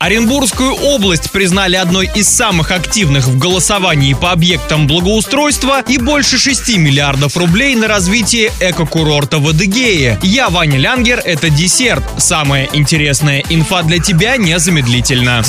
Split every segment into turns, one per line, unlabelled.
Оренбургскую область признали одной из самых активных в голосовании по объектам благоустройства и больше 6 миллиардов рублей на развитие экокурорта в Адыгее. Я, Ваня Лянгер, это десерт. Самая интересная инфа для тебя незамедлительно.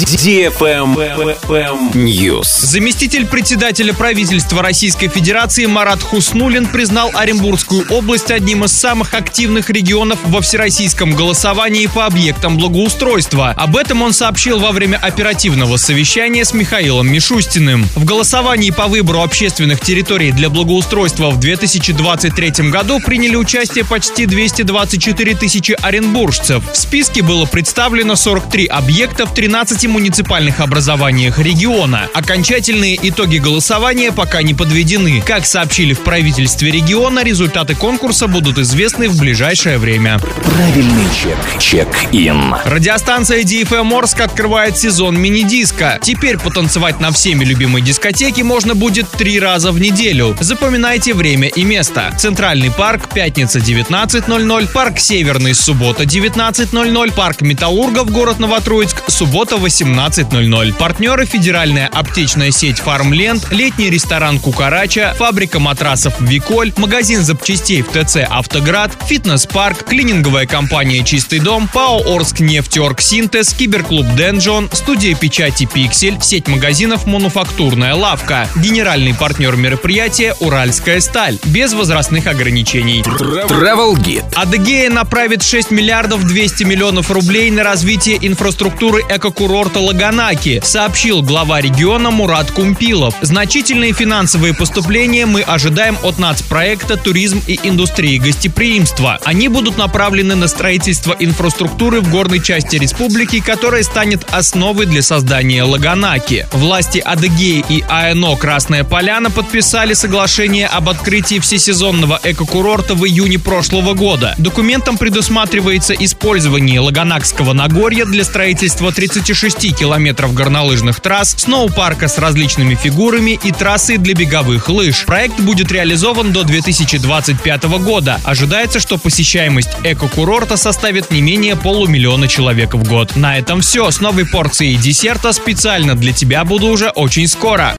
News.
Заместитель председателя правительства Российской Федерации Марат Хуснулин признал Оренбургскую область одним из самых активных регионов во всероссийском голосовании по объектам благоустройства. Об этом он сообщил сообщил во время оперативного совещания с Михаилом Мишустиным. В голосовании по выбору общественных территорий для благоустройства в 2023 году приняли участие почти 224 тысячи оренбуржцев. В списке было представлено 43 объекта в 13 муниципальных образованиях региона. Окончательные итоги голосования пока не подведены. Как сообщили в правительстве региона, результаты конкурса будут известны в ближайшее время.
Правильный чек. Чек-ин.
Радиостанция DFM Орск открывает сезон мини-диска. Теперь потанцевать на всеми любимой дискотеке можно будет три раза в неделю. Запоминайте время и место. Центральный парк, пятница 19.00, парк Северный, суббота 19.00, парк Металлургов, город Новотроицк, суббота 18.00. Партнеры федеральная аптечная сеть Фармленд, летний ресторан Кукарача, фабрика матрасов Виколь, магазин запчастей в ТЦ Автоград, фитнес-парк, клининговая компания Чистый дом, ПАО Орск нефтеорг Синтез, киберклуб Денджон, студия печати Пиксель, сеть магазинов Мануфактурная лавка, генеральный партнер мероприятия Уральская сталь, без возрастных ограничений.
Travel Guide.
Адыгея направит 6 миллиардов 200 миллионов рублей на развитие инфраструктуры экокурорта Лаганаки, сообщил глава региона Мурат Кумпилов. Значительные финансовые поступления мы ожидаем от нацпроекта «Туризм и индустрии гостеприимства». Они будут направлены на строительство инфраструктуры в горной части республики, которая станет станет основой для создания Лаганаки. Власти Адыгеи и АНО «Красная Поляна» подписали соглашение об открытии всесезонного экокурорта в июне прошлого года. Документом предусматривается использование Лаганакского Нагорья для строительства 36 километров горнолыжных трасс, сноупарка с различными фигурами и трассы для беговых лыж. Проект будет реализован до 2025 года. Ожидается, что посещаемость экокурорта составит не менее полумиллиона человек в год. На этом все. С новой порцией десерта специально для тебя буду уже очень скоро.